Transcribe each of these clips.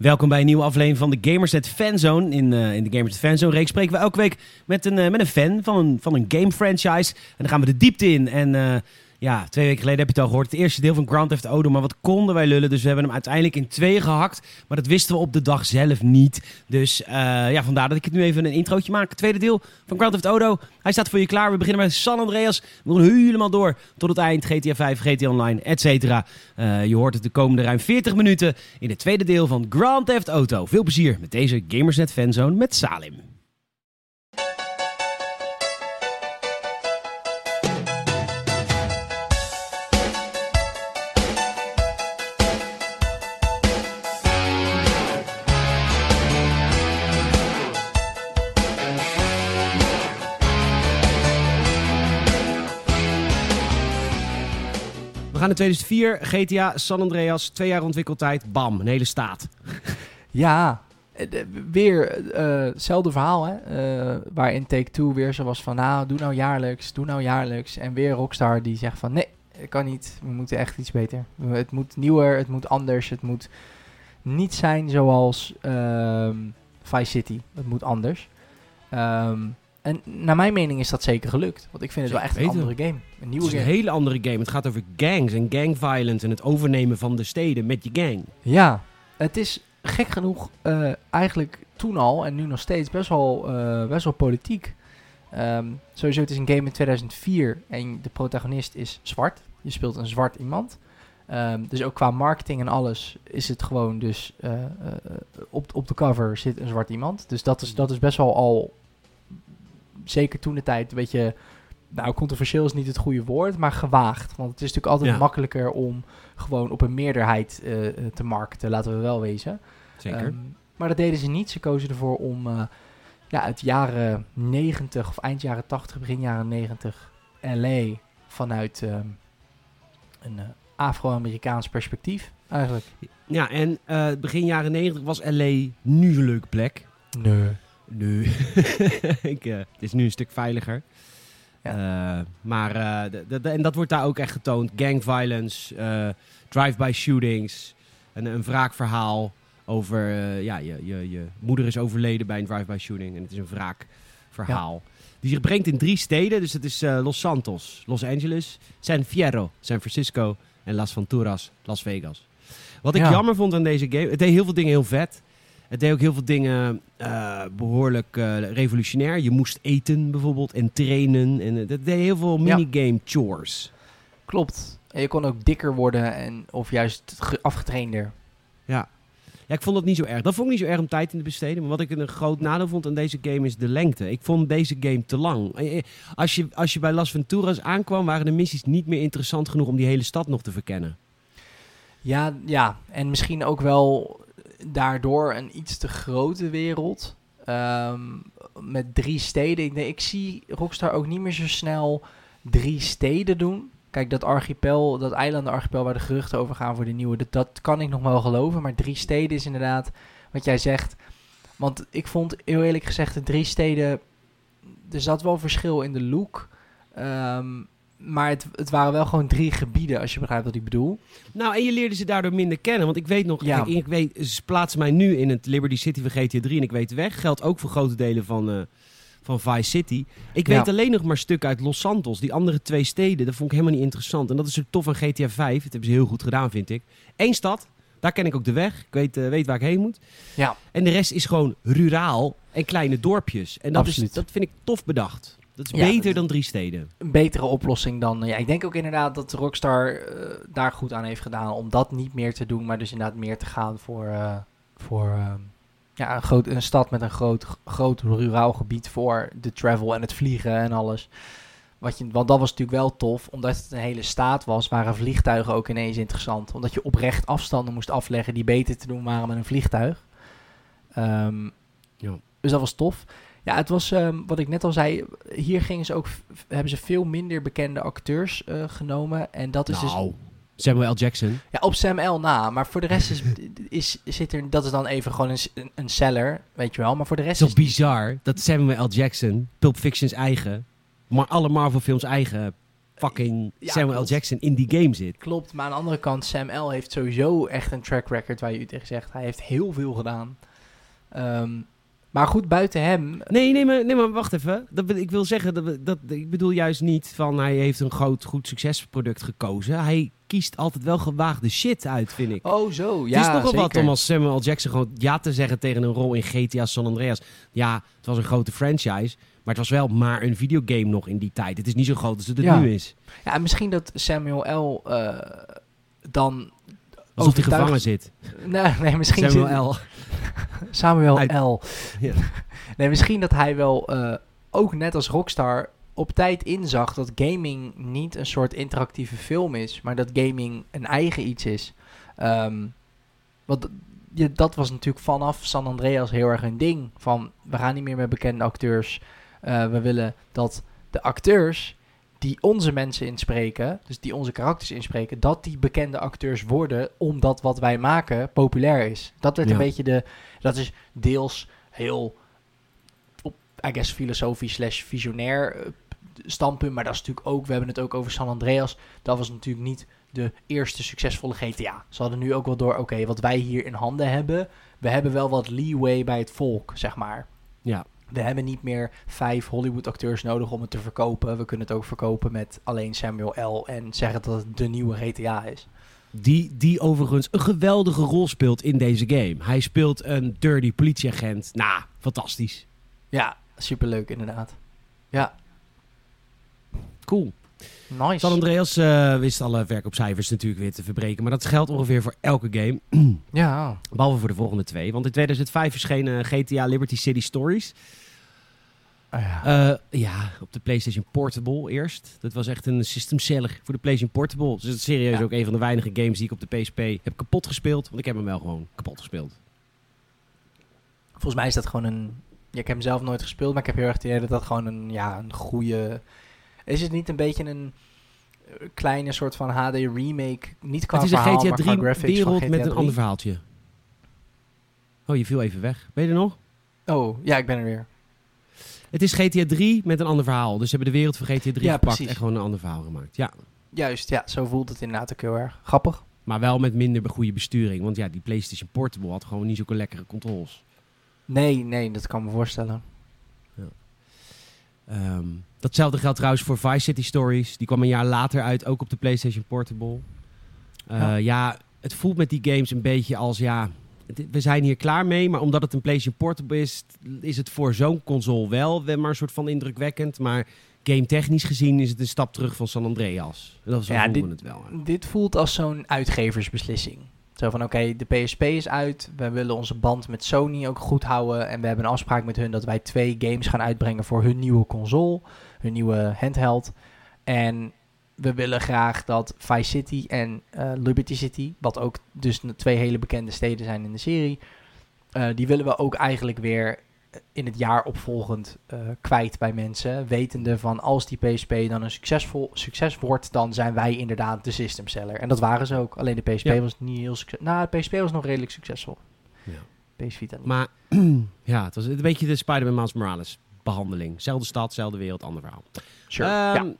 Welkom bij een nieuwe aflevering van de Gamersnet Fanzone. In, uh, in de Gamersnet Fanzone reeks spreken we elke week met een, uh, met een fan van een, van een game franchise. En dan gaan we de diepte in. En uh, ja, twee weken geleden heb je het al gehoord. Het eerste deel van Grand Theft Auto. Maar wat konden wij lullen? Dus we hebben hem uiteindelijk in twee gehakt. Maar dat wisten we op de dag zelf niet. Dus uh, ja, vandaar dat ik het nu even een introotje maak. Tweede deel van Grand Theft Auto. Hij staat voor je klaar. We beginnen bij San Andreas. We gaan helemaal door tot het eind. GTA 5, GTA Online, et cetera. Uh, je hoort het de komende ruim 40 minuten in het tweede deel van Grand Theft Auto. Veel plezier met deze Gamersnet Fanzone met Salim. In 2004, GTA San Andreas, twee jaar ontwikkeltijd, bam, een hele staat. Ja, weer hetzelfde verhaal, hè? Uh, waarin Take-Two weer zo was van, nou, doe nou jaarlijks, doe nou jaarlijks. En weer Rockstar die zegt van, nee, kan niet, we moeten echt iets beter. Het moet nieuwer, het moet anders, het moet niet zijn zoals um, Vice City. Het moet anders. Um, en naar mijn mening is dat zeker gelukt. Want ik vind het wel echt een andere game. Een nieuwe het is game. een hele andere game. Het gaat over gangs en gang violence en het overnemen van de steden met je gang. Ja, het is gek genoeg uh, eigenlijk toen al en nu nog steeds best wel, uh, best wel politiek. Um, sowieso, het is een game in 2004 en de protagonist is zwart. Je speelt een zwart iemand. Um, dus ook qua marketing en alles is het gewoon dus uh, op, op de cover zit een zwart iemand. Dus dat is, dat is best wel al zeker toen de tijd een beetje, nou controversieel is niet het goede woord, maar gewaagd. Want het is natuurlijk altijd Ja. makkelijker om gewoon op een meerderheid eh, te markten, laten we wel wezen. Zeker. Ehm, maar dat deden ze niet. Ze kozen ervoor om eh, ja, het jaren 90 of eind jaren 80, begin jaren 90 LA vanuit ehm, een eh, Afro-Amerikaans perspectief eigenlijk. ja, en begin jaren 90 was LA nu een leuke plek. Nee. Nu. Ik, eh, het is nu een stuk veiliger. Eh, maar, eh, en dat wordt daar ook echt getoond. Gang violence, drive-by shootings, een, een wraakverhaal over, ja, je, je, je moeder is overleden bij een drive-by shooting. En het is een wraakverhaal. Die zich brengt in drie steden. Dus het is Los Santos, Los Angeles, San Fierro, San Francisco en Las Venturas, Las Vegas. Wat ik Ja. jammer vond aan deze game, het deed heel veel dingen heel vet. Het deed ook heel veel dingen eh, behoorlijk eh, revolutionair. Je moest eten bijvoorbeeld en trainen. En het deed heel veel minigame chores. Klopt. En je kon ook dikker worden en, of juist ge- afgetrainder. Ja. ja, ik vond dat niet zo erg. Dat vond ik niet zo erg om tijd in te besteden. Maar wat ik een groot nadeel vond aan deze game is de lengte. Ik vond deze game te lang. Eh, Als je, als je bij Las Venturas aankwam, waren de missies niet meer interessant genoeg om die hele stad nog te verkennen. Ja, ja, en misschien ook wel daardoor een iets te grote wereld. Ehm, met drie steden. Ik, denk, ik zie Rockstar ook niet meer zo snel drie steden doen. Kijk, dat archipel, dat eilandenarchipel waar de geruchten over gaan voor de nieuwe, dat, dat kan ik nog wel geloven. Maar drie steden is inderdaad wat jij zegt. Want ik vond heel eerlijk gezegd de drie steden, er zat wel verschil in de look. Ehm, maar het, het waren wel gewoon drie gebieden, als je begrijpt wat ik bedoel. Nou, en je leerde ze daardoor minder kennen. Want ik weet nog, Ja. ik weet, ze plaatsen mij nu in het Liberty City van GTA 3 en ik weet weg. Geldt ook voor grote delen van, eh, van Vice City. Ik Ja. weet alleen nog maar stukken uit Los Santos. Die andere twee steden, dat vond ik helemaal niet interessant. En dat is zo tof aan GTA 5. Dat hebben ze heel goed gedaan, vind ik. Eén stad, daar ken ik ook de weg. Ik weet, eh, weet waar ik heen moet. Ja. En de rest is gewoon ruraal en kleine dorpjes. En dat, is, dat vind ik tof bedacht. Dat is Ja, beter dat- dan drie steden. een betere oplossing dan. Ja, ik denk ook inderdaad dat Rockstar eh, daar goed aan heeft gedaan om dat niet meer te doen, maar dus inderdaad meer te gaan voor, eh, voor eh, ja, een, groot, een stad met een groot, groot ruraal gebied voor de travel en het vliegen en alles. Wat je, want dat was natuurlijk wel tof, omdat het een hele staat was, waren vliegtuigen ook ineens interessant. Omdat je oprecht afstanden moest afleggen die beter te doen waren met een vliegtuig. Ehm, Ja. Dus dat was tof. Ja, het was ehm, wat ik net al zei. Hier gingen ze ook, hebben ze veel minder bekende acteurs eh, genomen. En dat is dus nou, Samuel L. Jackson. ja, op Sam L na. Maar voor de rest is, is, zit er, dat is dan even gewoon een, een, seller, weet je wel. Maar voor de Het rest is toch is bizar dat Samuel L. Jackson, Pulp Fiction's eigen, maar alle Marvel films eigen fucking Ja, Samuel L. Jackson in die game zit. Klopt, maar aan de andere kant, Sam L. heeft sowieso echt een track record waar je u tegen zegt. Hij heeft heel veel gedaan. Ehm, maar goed, buiten hem... Nee, nee, maar, nee, maar wacht even. Dat, ik wil zeggen, dat, dat, ik bedoel juist niet van hij heeft een groot, goed succesproduct gekozen. Hij kiest altijd wel gewaagde shit uit, vind ik. Oh, zo. Ja, het is nogal wat om als Samuel L. Jackson gewoon ja te zeggen tegen een rol in GTA San Andreas. Ja, het was een grote franchise, maar het was wel maar een videogame nog in die tijd. Het is niet zo groot als het Ja. nu is. Ja, en misschien dat Samuel L. eh, dan... Alsof hij overtuigd- gevangen zit. Nee, nee misschien zit- Samuel L. Samuel Uit- L. Ja. Nee, misschien dat hij wel eh, ook net als Rockstar op tijd inzag dat gaming niet een soort interactieve film is, maar dat gaming een eigen iets is. Ehm, want dat was natuurlijk vanaf San Andreas heel erg een ding. Van we gaan niet meer met bekende acteurs. Eh, we willen dat de acteurs die onze mensen inspreken, dus die onze karakters inspreken, dat die bekende acteurs worden, omdat wat wij maken populair is. Dat werd Ja. een beetje de. Dat is deels heel op, I guess, filosofisch slash visionair eh, standpunt, maar dat is natuurlijk ook, we hebben het ook over San Andreas. Dat was natuurlijk niet de eerste succesvolle GTA. Ze hadden nu ook wel door, oké, wat wij hier in handen hebben, we hebben wel wat leeway bij het volk, zeg maar. Ja. We hebben niet meer vijf Hollywood-acteurs nodig om het te verkopen. We kunnen het ook verkopen met alleen Samuel L. en zeggen dat het de nieuwe GTA is. Die, die overigens een geweldige rol speelt in deze game. Hij speelt een dirty politieagent. Nou, fantastisch. Ja, superleuk inderdaad. Ja, Cool. Nice. San Andreas eh, wist alle verkoopcijfers natuurlijk weer te verbreken. Maar dat geldt ongeveer voor elke game. Ja, Behalve voor de volgende twee. Want in 2005 verschenen GTA Liberty City Stories. Ah, ja. Eh, ja, op de PlayStation Portable eerst. Dat was echt een system seller voor de PlayStation Portable. Dus het is serieus Ja. ook een van de weinige games die ik op de PSP heb kapot gespeeld. Want ik heb hem wel gewoon kapot gespeeld. Volgens mij is dat gewoon een... Ja, ik heb hem zelf nooit gespeeld, maar ik heb heel erg het idee dat dat gewoon een, ja, een goede... Is het niet een beetje een eh, kleine soort van HD remake? Niet qua het is een verhaal, GTA maar qua 3 graphics van wereld GTA met een 3? ander verhaaltje. Oh, je viel even weg. Ben je er nog? Oh, ja, ik ben er weer. Het is GTA 3 met een ander verhaal. Dus ze hebben de wereld van GTA 3 Ja, gepakt precies. en gewoon een ander verhaal gemaakt. Ja, Juist, ja, zo voelt het inderdaad ook heel erg. Grappig. maar wel met minder goede besturing. Want ja, die PlayStation Portable had gewoon niet zulke lekkere controls. Nee, nee, dat kan me voorstellen. Ehm, datzelfde geldt trouwens voor Vice City Stories. Die kwam een jaar later uit, ook op de PlayStation Portable. Eh, Ja. ja. het voelt met die games een beetje als ja. het- We zijn hier klaar mee, maar omdat het een PlayStation Portable is, is het voor zo'n console wel wel maar een soort van indrukwekkend. Maar game technisch gezien is het een stap terug van San Andreas. Dat Ja, dit- we het wel. hè. Dit voelt als zo'n uitgeversbeslissing. Zo van, oké, de PSP is uit. We willen onze band met Sony ook goed houden. En we hebben een afspraak met hun dat wij twee games gaan uitbrengen voor hun nieuwe console. Hun nieuwe handheld. En we willen graag dat Vice City en eh, Liberty City, wat ook dus twee hele bekende steden zijn in de serie, eh, die willen we ook eigenlijk weer in het jaar opvolgend eh, kwijt bij mensen. Wetende van als die PSP dan een succesvol succes wordt, dan zijn wij inderdaad de system seller. En dat waren ze ook. Alleen de PSP Ja. was niet heel succesvol. Nou, de PSP was nog redelijk succesvol. Ja. PS Vita niet. Maar ja, het was een beetje de Spider-Man Miles Morales behandeling. Zelfde stad, zelfde wereld, ander verhaal. Sure. Ehm, ja.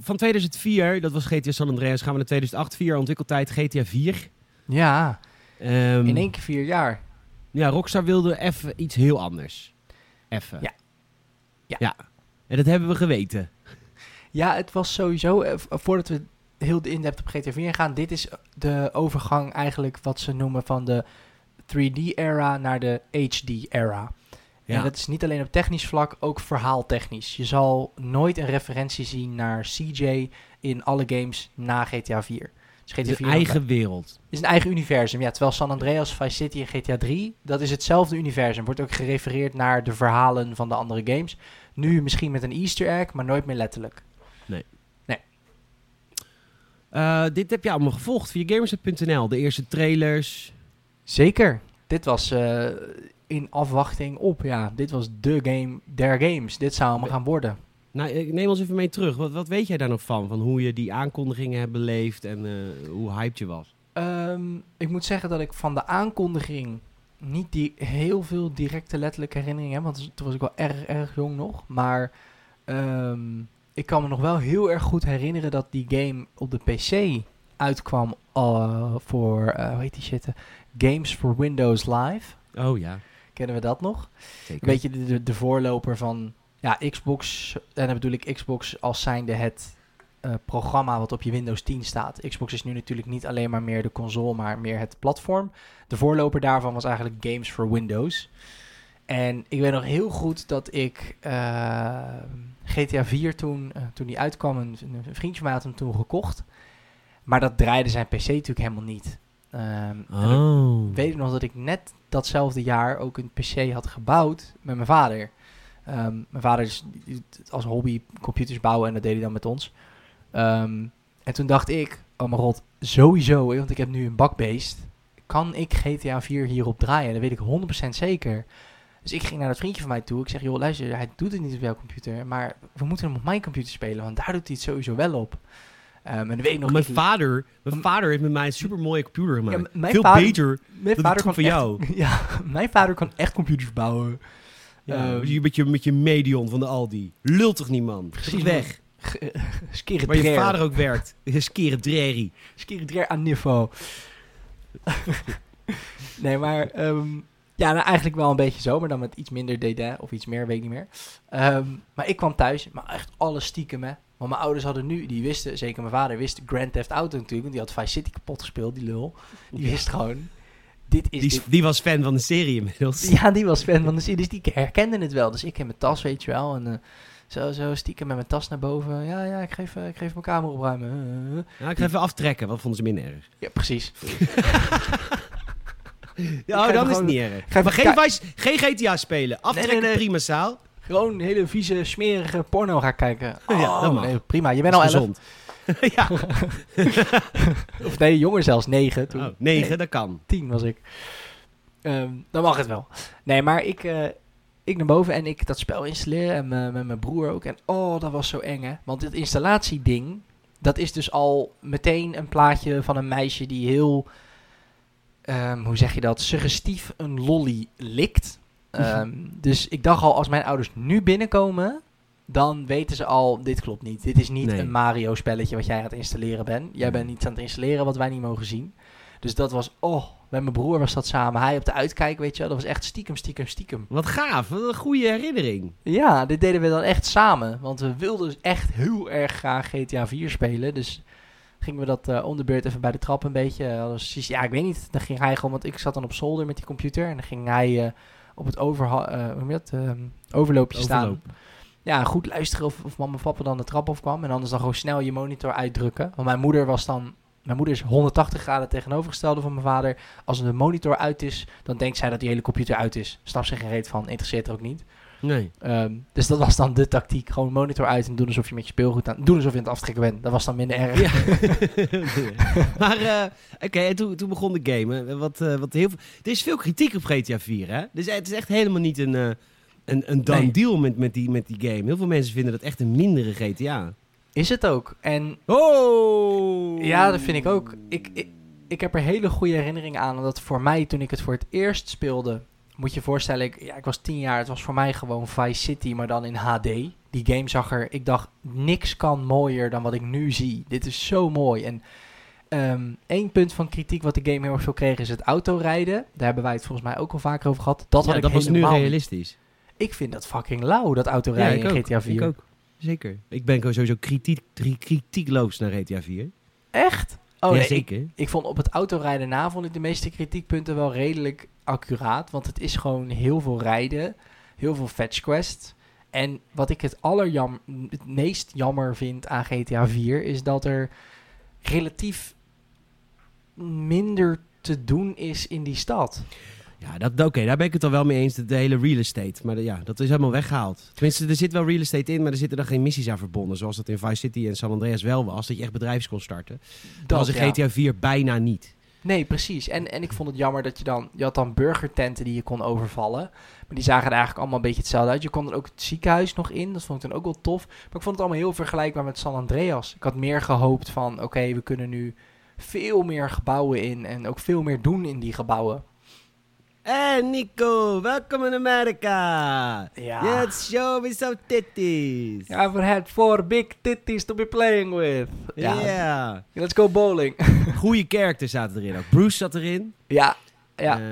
Van 2004, dat was GTA San Andreas, gaan we naar 2008, vier ontwikkeltijd, GTA 4. ja, Ehm, in één keer vier jaar. Ja, Rockstar wilde even iets heel anders. Even. Ja. Ja. ja. En dat hebben we geweten. Ja, het was sowieso, eh, voordat we heel in-depth op GTA 4 gaan, dit is de overgang eigenlijk wat ze noemen van de 3D-era naar de HD-era. Ja. En dat is niet alleen op technisch vlak, ook verhaaltechnisch. Je zal nooit een referentie zien naar CJ in alle games na GTA 4. Dus GTA Het is 4 een eigen wereld. is een eigen universum. Ja, terwijl San Andreas, Vice City en GTA 3, dat is hetzelfde universum. Wordt ook gerefereerd naar de verhalen van de andere games. Nu misschien met een easter egg, maar nooit meer letterlijk. Eh, dit heb je allemaal gevolgd via Gamersnet.nl. De eerste trailers. Zeker. Dit was eh, in afwachting op, ja, dit was de game der games. Dit zou hem gaan worden. Nou, eh, neem ons even mee terug. Wat, wat weet jij daar nog van? Van hoe je die aankondigingen hebt beleefd en eh, hoe hyped je was? Ehm, ik moet zeggen dat ik van de aankondiging niet die heel veel directe letterlijke herinneringen heb. Want toen was ik wel erg, erg jong nog. Maar ehm, ik kan me nog wel heel erg goed herinneren dat die game op de PC uitkwam uh, voor, uh, hoe heet die shit? Games for Windows Live. Oh ja. Kennen we dat nog? Zeker. Weet je, de, de, de voorloper van ja, Xbox, en dan bedoel ik Xbox als zijnde het uh, programma wat op je Windows 10 staat. Xbox is nu natuurlijk niet alleen maar meer de console, maar meer het platform. De voorloper daarvan was eigenlijk Games for Windows. En ik weet nog heel goed dat ik uh, GTA 4 toen, uh, toen die uitkwam, een, een, vriendje van mij had hem toen gekocht. Maar dat draaide zijn PC natuurlijk helemaal niet. Um, oh. Ik weet nog dat ik net datzelfde jaar ook een PC had gebouwd met mijn vader. Um, mijn vader is als hobby computers bouwen en dat deed hij dan met ons. Um, en toen dacht ik, oh mijn god, sowieso, want ik heb nu een bakbeest. Kan ik GTA 4 hierop draaien? Dat weet ik 100% zeker. Dus ik ging naar dat vriendje van mij toe. Ik zeg, joh, luister, hij doet het niet op jouw computer. Maar we moeten hem op mijn computer spelen, want daar doet hij het sowieso wel op. Um, en weet ik nog mijn ik, vader, mijn vader heeft met mij een super mooie computer gemaakt. Ja, mijn Veel vader, beter mijn dan vader kan van jou. Echt, ja, mijn vader kan echt computers bouwen. Ja, Ehm, met, je, met je Medion van de Aldi. Lult toch niet, man? Precies weg. Waar je vader ook werkt. Skeren Dreri. Skeren aan niveau. nee, maar um, ja, nou, eigenlijk wel een beetje zo, maar dan met iets minder DD of iets meer, weet ik niet meer. Um, maar ik kwam thuis, maar echt alles stiekem, hè. Want mijn ouders hadden nu, die wisten, zeker mijn vader wist Grand Theft Auto natuurlijk, want die had Vice City kapot gespeeld, die lul. Die wist gewoon, dit is die, dit. die was fan van de serie inmiddels. Ja, die was fan van de serie, dus die herkende het wel. Dus ik in mijn tas, weet je wel, en... Uh, zo, zo stiekem met mijn tas naar boven. Ja, ja, ik geef, uh, ik geef mijn kamer opruimen. Ja, ik ga even aftrekken, wat vonden ze minder erg? Ja, precies. ja, oh, dan is het niet erg. Maar geen, vice, geen GTA spelen. Aftrekken, nee, nee, nee. prima zaal. Gewoon hele vieze, smerige porno gaan kijken. Oh, ja, dat mag. Nee, prima. Je bent al gezond. ja. of nee, jonger zelfs. Negen toen. Oh, negen, nee, dat kan. Tien was ik. Um, dan mag het wel. Nee, maar ik... Uh, ik naar boven en ik dat spel installeren en me, met mijn broer ook. En oh, dat was zo eng hè. Want dit installatieding, dat is dus al meteen een plaatje van een meisje die heel, um, hoe zeg je dat, suggestief een lolly likt. Um, dus ik dacht al, als mijn ouders nu binnenkomen, dan weten ze al, dit klopt niet. Dit is niet Nee. een Mario spelletje wat jij aan het installeren bent. Jij bent iets aan het installeren wat wij niet mogen zien. Dus dat was, oh, met mijn broer was dat samen. Hij op de uitkijk, weet je wel. Dat was echt stiekem, stiekem, stiekem. Wat gaaf, wat een goede herinnering. Ja, dit deden we dan echt samen. Want we wilden dus echt heel erg graag GTA 4 spelen. Dus gingen we dat uh, om de beurt even bij de trap een beetje. Uh, precies, ja, ik weet niet. Dan ging hij gewoon, want ik zat dan op zolder met die computer. En dan ging hij uh, op het overha- uh, hoe dat? Um, overloopje Overloop. staan. Ja, goed luisteren of, of mama en papa dan de trap afkwam. En anders dan gewoon snel je monitor uitdrukken. Want mijn moeder was dan mijn moeder is 180 graden tegenovergestelde van mijn vader. Als de monitor uit is, dan denkt zij dat die hele computer uit is. Snap ze geen reet van, interesseert er ook niet. Nee. Um, dus dat was dan de tactiek. Gewoon monitor uit en doen alsof je met je speelgoed aan... Doen alsof je aan het aftrekken bent. Dat was dan minder erg. Ja. maar uh, oké, okay, en toen, toen begon de game. Wat, uh, wat heel veel, er is veel kritiek op GTA 4, hè? Dus het is echt helemaal niet een, uh, een, een done Nee. deal met, met, die, met die game. Heel veel mensen vinden dat echt een mindere GTA. Is het ook. En Oh! ja, dat vind ik ook. Ik, ik, ik heb er hele goede herinneringen aan. Omdat voor mij, toen ik het voor het eerst speelde... Moet je voorstellen, ik, ja, ik was tien jaar. Het was voor mij gewoon Vice City, maar dan in HD. Die game zag er... Ik dacht, niks kan mooier dan wat ik nu zie. Dit is zo mooi. En um, één punt van kritiek wat de game heel erg veel kreeg... is het autorijden. Daar hebben wij het volgens mij ook al vaker over gehad. Dat, ja, had ik dat was nu realistisch. Ik vind dat fucking lauw, dat autorijden ja, in ook. GTA 4. Ik ook. Zeker. Ik ben sowieso kritiek, kritiekloos naar GTA 4. Echt? Oh, ja, nee, zeker. Ik, ik vond op het autorijden na vond ik de meeste kritiekpunten wel redelijk accuraat. Want het is gewoon heel veel rijden. Heel veel fetch quests. En wat ik het allerjam, het meest jammer vind aan GTA 4 is dat er relatief minder te doen is in die stad. Ja, dat, oké, okay, daar ben ik het al wel mee eens. De, de hele real estate. Maar de, ja, dat is helemaal weggehaald. Tenminste, er zit wel real estate in, maar er zitten dan geen missies aan verbonden. Zoals dat in Vice City en San Andreas wel was. Dat je echt bedrijfs kon starten. Dat, dat was in. GTA 4 bijna niet. Nee, precies. En, en ik vond het jammer dat je dan... Je had dan burgertenten die je kon overvallen. Maar die zagen er eigenlijk allemaal een beetje hetzelfde uit. Je kon er ook het ziekenhuis nog in. Dat vond ik dan ook wel tof. Maar ik vond het allemaal heel vergelijkbaar met San Andreas. Ik had meer gehoopt van... Oké, okay, we kunnen nu veel meer gebouwen in. En ook veel meer doen in die gebouwen. Hey Nico, welkom in Amerika. Ja. Let's show me some titties. I've had four big titties to be playing with. Ja. Yeah. Let's go bowling. Goeie characters zaten erin ook. Bruce zat erin. ja, ja. Eh,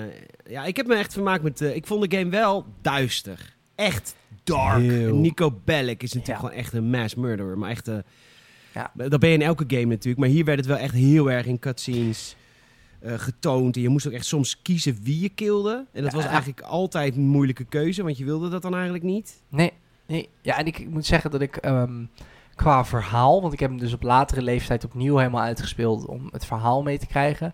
ja, ik heb me echt vermaakt met... eh, ik vond de game wel duister. Echt dark. Heel. Nico Bellic is natuurlijk Ja. gewoon echt een mass murderer. Maar echt... eh, Ja. Dat ben je in elke game natuurlijk. Maar hier werd het wel echt heel erg in cutscenes eh, getoond. En je moest ook echt soms kiezen wie je kilde. En dat Ja. was eigenlijk altijd een moeilijke keuze. Want je wilde dat dan eigenlijk niet. Nee, nee. Ja, en ik, ik moet zeggen dat ik ehm, qua verhaal, want ik heb hem dus op latere leeftijd opnieuw helemaal uitgespeeld om het verhaal mee te krijgen,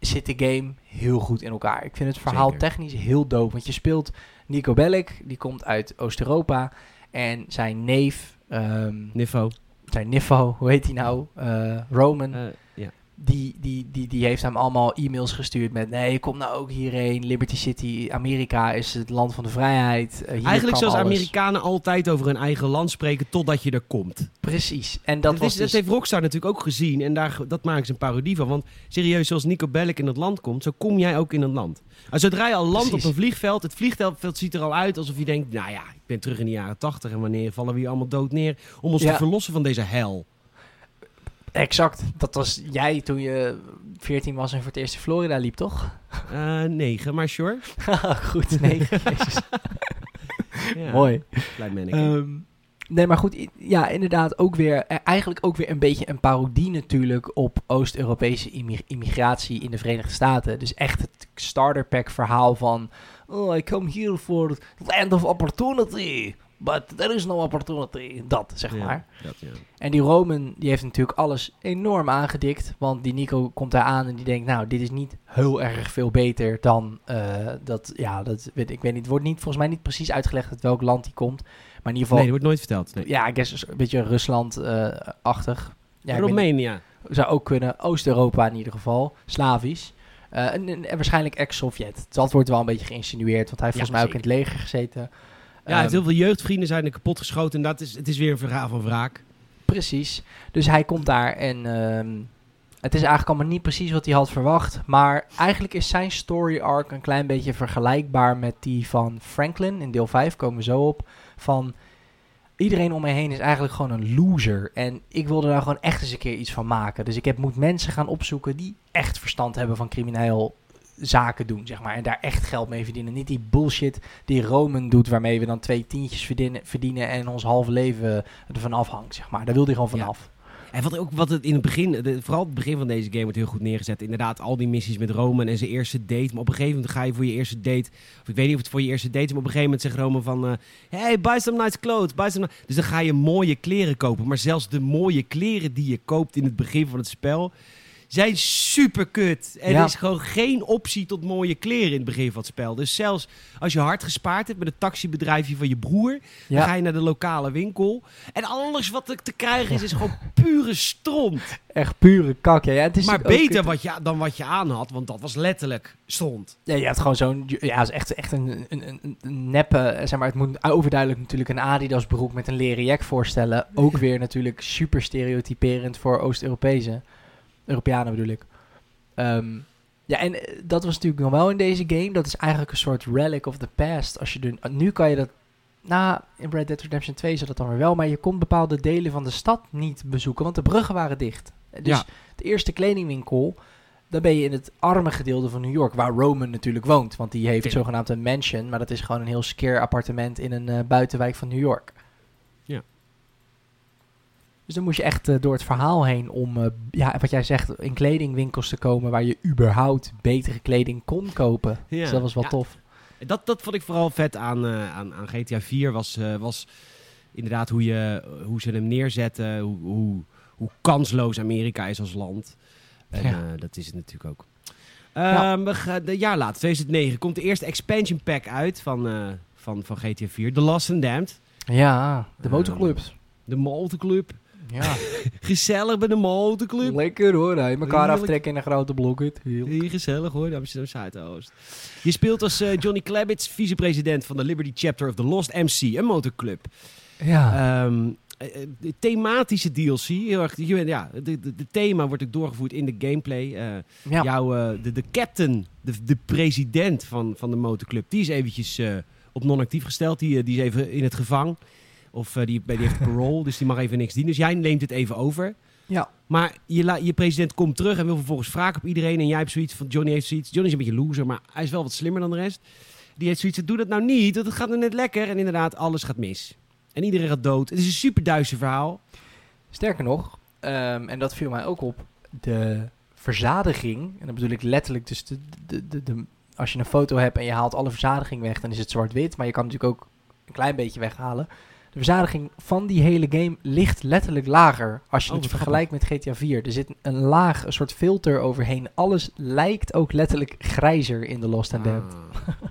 zit de game heel goed in elkaar. Ik vind het verhaal Zeker. technisch heel dope, want je speelt Nico Bellic, die komt uit Oost-Europa, en zijn neef, ehm, Niffo. zijn niffo, hoe heet hij nou, Eh, Roman, Eh. Die, die, die, die heeft hem allemaal e-mails gestuurd met... nee, kom nou ook hierheen. Liberty City, Amerika is het land van de vrijheid. Eh, hier Eigenlijk zoals alles. Amerikanen altijd over hun eigen land spreken totdat je er komt. Precies. En dat, Dat, was is, dus... dat heeft Rockstar natuurlijk ook gezien en daar, dat maken ze een parodie van. Want serieus, zoals Nico Bellic in het land komt, zo kom jij ook in het land. En zodra je al landt Precies. op een vliegveld, het vliegveld ziet er al uit alsof je denkt, nou ja, ik ben terug in de jaren tachtig en wanneer vallen we hier allemaal dood neer om ons Ja. te verlossen van deze hel. Exact. Dat was jij toen je 14 was en voor het eerst in Florida liep, toch? Eh negen, maar sure. Goed. Jezus. Ja, Mooi. Manneke. Ehm, nee, maar goed. Ja, inderdaad ook weer... eh, Eigenlijk ook weer een beetje een parodie natuurlijk op Oost-Europese immi- immigratie in de Verenigde Staten. Dus echt het starter pack verhaal van... Oh, I come here for land of opportunity. But there is no opportunity. Dat, zeg Ja, maar. dat, ja. En die Roman, die heeft natuurlijk alles enorm aangedikt. Want die Nico komt daar aan en die denkt, nou, dit is niet heel erg veel beter dan eh, dat, ja, dat weet ik weet niet. Het wordt niet, volgens mij niet precies uitgelegd uit welk land die komt. Maar in ieder Nee, geval, dat wordt nooit verteld. Nee. ja, ik guess een beetje Rusland-achtig. ja. Roemenië. zou ook kunnen. Oost-Europa in ieder geval, Slavisch. Eh, en, en- en waarschijnlijk ex-Sovjet. Dat wordt wel een beetje geïnsinueerd, want hij heeft Ja, volgens mij ook in het leger gezeten. Ja, hij heeft Ehm, heel veel jeugdvrienden zijn er kapot geschoten en dat is, het is weer een verhaal van wraak. Precies. Dus hij komt daar en ehm, het is eigenlijk allemaal niet precies wat hij had verwacht. Maar eigenlijk is zijn story arc een klein beetje vergelijkbaar met die van Franklin. In deel 5 komen we zo op. Van iedereen om me heen is eigenlijk gewoon een loser. En ik wilde daar gewoon echt eens een keer iets van maken. Dus ik heb, moet mensen gaan opzoeken die echt verstand hebben van crimineel zaken doen, zeg maar. En daar echt geld mee verdienen. Niet die bullshit die Roman doet, waarmee we dan twee tientjes verdienen, verdienen en ons halve leven ervan afhangt, zeg maar. Daar wil hij gewoon Ja. vanaf. En wat, ook, wat het in het begin, de, vooral het begin van deze game wordt heel goed neergezet. Inderdaad, al die missies met Roman en zijn eerste date. Maar op een gegeven moment ga je voor je eerste date. Of ik weet niet of het voor je eerste date is, maar op een gegeven moment zegt Roman van... eh, hey, buy some nice clothes, buy some... ni-" Dus dan ga je mooie kleren kopen. Maar zelfs de mooie kleren die je koopt in het begin van het spel... zijn super kut. Er Ja. is gewoon geen optie tot mooie kleren in het begin van het spel. Dus zelfs als je hard gespaard hebt met het taxibedrijfje van je broer... Dan ga je naar de lokale winkel. En alles wat er te krijgen is, is gewoon pure stront. Echt pure kak. Ja, het is maar ook- beter wat je, dan wat je aan had, want dat was letterlijk stront. Ja, je hebt gewoon zo'n... Ja, het is echt, echt een, een, een, een neppe... Zeg maar, het moet overduidelijk natuurlijk een Adidas broek met een leren jack voorstellen. Ook weer natuurlijk super stereotyperend voor Oost-Europese. Europeanen bedoel ik. Ehm, ja, en eh, dat was natuurlijk nog wel in deze game. Dat is eigenlijk een soort relic of the past. Als je nu kan je dat... Nou, in Red Dead Redemption 2 is dat dan weer wel. Maar je kon bepaalde delen van de stad niet bezoeken. Want de bruggen waren dicht. Dus Ja. de eerste kledingwinkel... Dan ben je in het arme gedeelte van New York, waar Roman natuurlijk woont. Want die heeft Ja. zogenaamd een mansion, maar dat is gewoon een heel scare appartement in een eh, buitenwijk van New York. Ja. Dus dan moest je echt eh, door het verhaal heen om, eh, ja, wat jij zegt, in kledingwinkels te komen waar je überhaupt betere kleding kon kopen. Ja. Dus dat was wel Ja. tof. Dat, dat vond ik vooral vet aan, eh, aan, aan GTA 4. Was, eh, was inderdaad hoe, je, hoe ze hem neerzetten. Hoe, hoe, hoe kansloos Amerika is als land. En Ja. eh, dat is het natuurlijk ook. Ehm we gaan, de jaar later, 2009, komt de eerste expansion pack uit van, eh, van, van GTA 4. The Lost and Damned. Ja, de Eh, motorclubs. De motorclub. Ja, Gezellig bij de motorclub. lekker hoor. Hè. Elkaar Heerlijk. aftrekken in een grote blokket. Heel. Gezellig hoor, Amsterdam Zuidoost. Je speelt als eh, Johnny Klabits, vicepresident van de Liberty Chapter of the Lost MC, een motorclub. Ja. De thematische DLC. Heel erg, je bent- ja, de, de, de thema wordt ook doorgevoerd in de gameplay. Eh, Ja. Jouw, eh, de, de captain, de, de president van, van de motorclub, die is eventjes eh, op non-actief gesteld. Die, die is even in het gevang. Of eh, die, die heeft parole, dus die mag even niks dienen. Dus jij neemt het even over. Ja. Maar je, je president komt terug en wil vervolgens wraak op iedereen. En jij hebt zoiets van, Johnny heeft zoiets. Johnny is een beetje loser, maar hij is wel wat slimmer dan de rest. Die heeft zoiets doe dat nou niet, want het gaat nou net lekker. En inderdaad, alles gaat mis. En iedereen gaat dood. Het is een super duister verhaal. Sterker nog, ehm, en dat viel mij ook op, de verzadiging, en dan bedoel ik letterlijk dus de, de, de, de- als je een foto hebt en je haalt alle verzadiging weg, dan is het zwart-wit, maar je kan natuurlijk ook een klein beetje weghalen. De verzadiging van die hele game ligt letterlijk lager als je Oh, het vergelijkt met GTA 4. Er zit een laag, een soort filter overheen. Alles lijkt ook letterlijk grijzer in de Lost and Damned. Ah.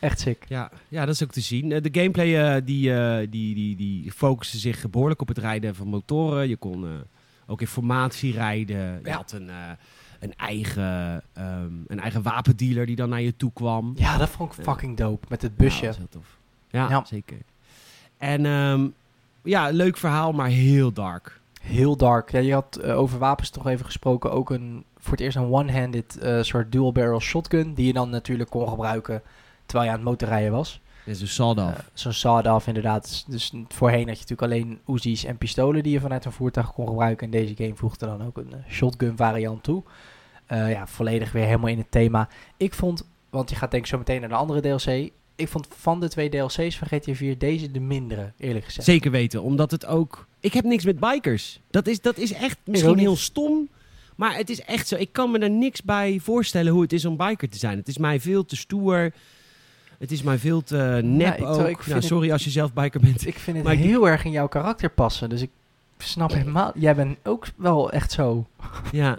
Echt sick. Ja, ja, dat is ook te zien. Eh, De gameplay eh, die, eh, die, die, die focuste zich behoorlijk op het rijden van motoren. Je kon ook in formatie rijden. Je had een, een, eigen, ehm, een eigen wapendealer die dan naar je toe kwam. Ja, dat vond ik fucking dope met het busje. Ja, dat heel tof. Ja, Ja. zeker. En ehm, ja, leuk verhaal, maar heel dark. Heel dark. Ja, je had eh, over wapens toch even gesproken. Ook een, voor het eerst een one-handed eh, soort dual-barrel shotgun. Die je dan natuurlijk kon gebruiken terwijl je aan het motorrijden was. Dit is een sawed-off. Eh, Zo'n sawed-off inderdaad. Dus, dus voorheen had je natuurlijk alleen Uzi's en pistolen die je vanuit een voertuig kon gebruiken. En deze game voegde dan ook een shotgun variant toe. Eh, ja, volledig weer helemaal in het thema. Ik vond, want je gaat denk ik zo meteen naar de andere DLC. Ik vond van de twee DLC's van GTA 4 deze de mindere, eerlijk gezegd. Zeker weten, omdat het ook... Ik heb niks met bikers. Dat is, dat is echt misschien heel stom, maar het is echt zo. Ik kan me er niks bij voorstellen hoe het is om biker te zijn. Het is mij veel te stoer. Het is mij veel te nep ik- ook. Nou, het- sorry als je zelf biker bent. Ik vind het Maar ik- heel erg in jouw karakter passen. Dus ik snap helemaal... Jij bent ook wel echt zo. Ja,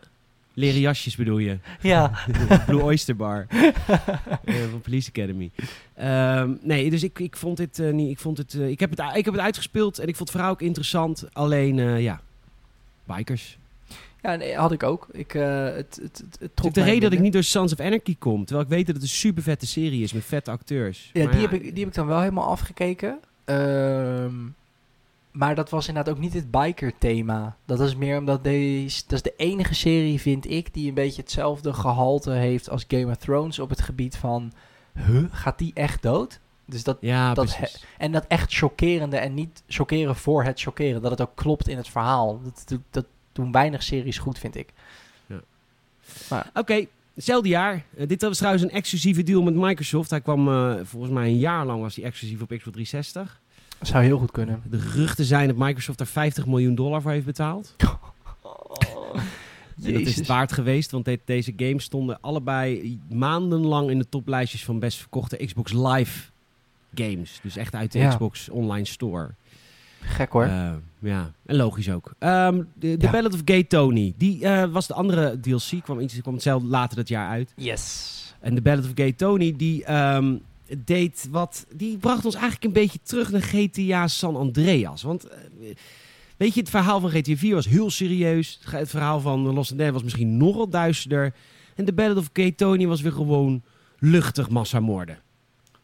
leren jasjes bedoel je. Ja. Blue Oyster Bar eh, van Police Academy. Ehm, nee, dus ik, ik vond dit eh, niet. Ik, vond het, eh, ik, heb het, ik heb het uitgespeeld en ik vond het verhaal ook interessant. Alleen, ja, bikers. ja, nee, had ik ook. Ik, het, het, het, trok de reden dat ik niet door Sons of Anarchy kom. Terwijl ik weet dat het een super vette serie is met vette acteurs. Ja, Maar die, Heb ik, die heb ik dan wel helemaal afgekeken. Ehm, maar dat was inderdaad ook niet het biker-thema. Dat is meer omdat deze... Dat is de enige serie, vind ik, die een beetje hetzelfde gehalte heeft als Game of Thrones op het gebied van... Huh, gaat die echt dood? Dus dat, Ja, dat precies. En dat echt chockerende en niet chockeren voor het chockeren. Dat het ook klopt in het verhaal. Dat, dat, dat doen weinig series goed, vind ik. Oké, hetzelfde jaar. Eh, dit was trouwens een exclusieve deal met Microsoft. Hij kwam eh, volgens mij een jaar lang was hij exclusief op Xbox 360. Zou heel goed kunnen. De geruchten zijn dat Microsoft daar 50 miljoen dollar voor heeft betaald. En dat is het waard geweest, want de- deze games stonden allebei maandenlang in de toplijstjes van best verkochte Xbox Live games. Dus echt uit de Ja. Xbox Online Store. Gek hoor. Eh, ja, en logisch ook. Ehm, de de Ja. Ballad of Gay Tony, die eh, was de andere DLC, kwam, iets, kwam hetzelfde later dat jaar uit. yes. En de Ballad of Gay Tony, die ehm, deed wat. Die bracht ons eigenlijk een beetje terug naar GTA San Andreas. Want. eh, Weet je, het verhaal van GTA 4 was heel serieus. Het verhaal van and Damned was misschien nogal duisterder. En de Ballad of Gay Tony was weer gewoon luchtig massamoorden.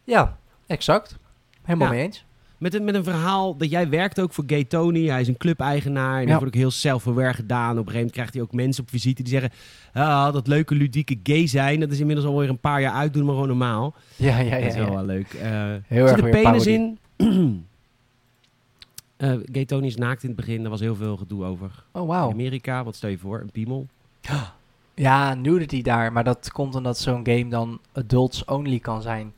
Ja, exact. Helemaal Ja. mee eens. Met een, met een verhaal dat jij werkt ook voor Gay Tony. Hij is een clubeigenaar. En Ja. dat wordt ook heel self-aware gedaan. Op een gegeven moment krijgt hij ook mensen op visite die zeggen... Ah, dat leuke ludieke gay zijn, dat is inmiddels alweer een paar jaar uit. Doe maar gewoon normaal. Ja, ja, ja. dat is wel ja. wel leuk. Eh Heel zit erg er weer penis in? Eh Gay Tony is naakt in het begin. Daar was heel veel gedoe over. Oh, wauw. Amerika, wat stel je voor? Een piemel. Ja, nudity daar. Maar dat komt omdat zo'n game dan adults only kan zijn.